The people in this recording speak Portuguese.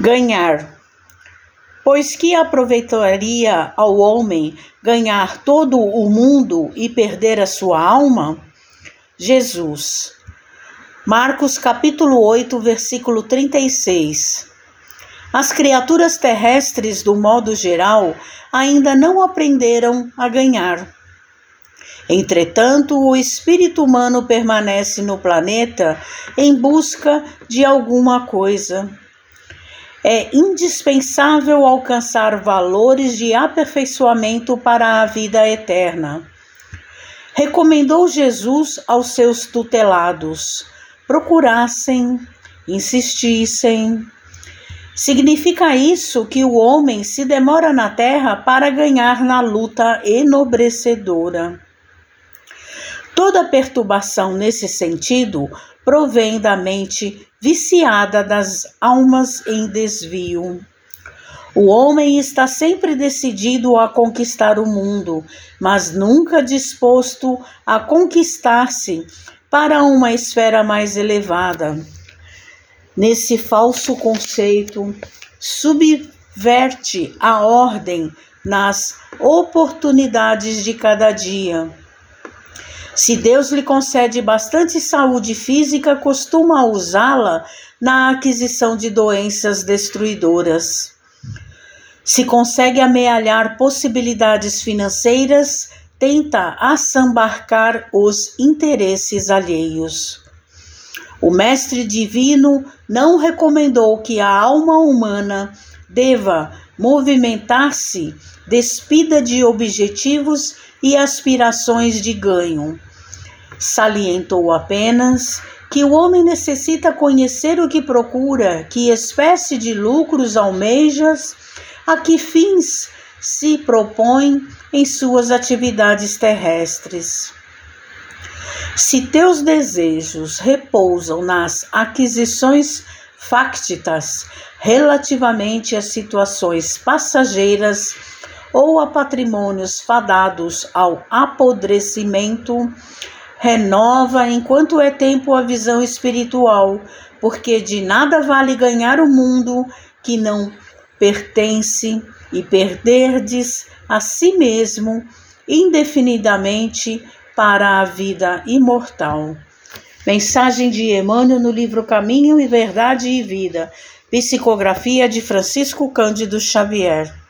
Ganhar. Pois que aproveitaria ao homem ganhar todo o mundo e perder a sua alma? Jesus. Marcos capítulo 8, versículo 36. As criaturas terrestres, do modo geral, ainda não aprenderam a ganhar. Entretanto, o espírito humano permanece no planeta em busca de alguma coisa é indispensável alcançar valores de aperfeiçoamento para a vida eterna. Recomendou Jesus aos seus tutelados: procurassem, insistissem. Significa isso que o homem se demora na terra para ganhar na luta enobrecedora. Toda perturbação nesse sentido provém da mente viciada das almas em desvio. O homem está sempre decidido a conquistar o mundo, mas nunca disposto a conquistar-se para uma esfera mais elevada. Nesse falso conceito, subverte a ordem nas oportunidades de cada dia se Deus lhe concede bastante saúde física, costuma usá-la na aquisição de doenças destruidoras. Se consegue amealhar possibilidades financeiras, tenta assambarcar os interesses alheios. O Mestre Divino não recomendou que a alma humana deva movimentar-se despida de objetivos e aspirações de ganho. Salientou apenas que o homem necessita conhecer o que procura, que espécie de lucros almejas, a que fins se propõe em suas atividades terrestres. Se teus desejos repousam nas aquisições fácticas relativamente a situações passageiras, ou a patrimônios fadados ao apodrecimento, renova enquanto é tempo a visão espiritual, porque de nada vale ganhar o mundo que não pertence e perderdes a si mesmo indefinidamente para a vida imortal. Mensagem de Emmanuel no livro Caminho e Verdade e Vida. Psicografia de Francisco Cândido Xavier.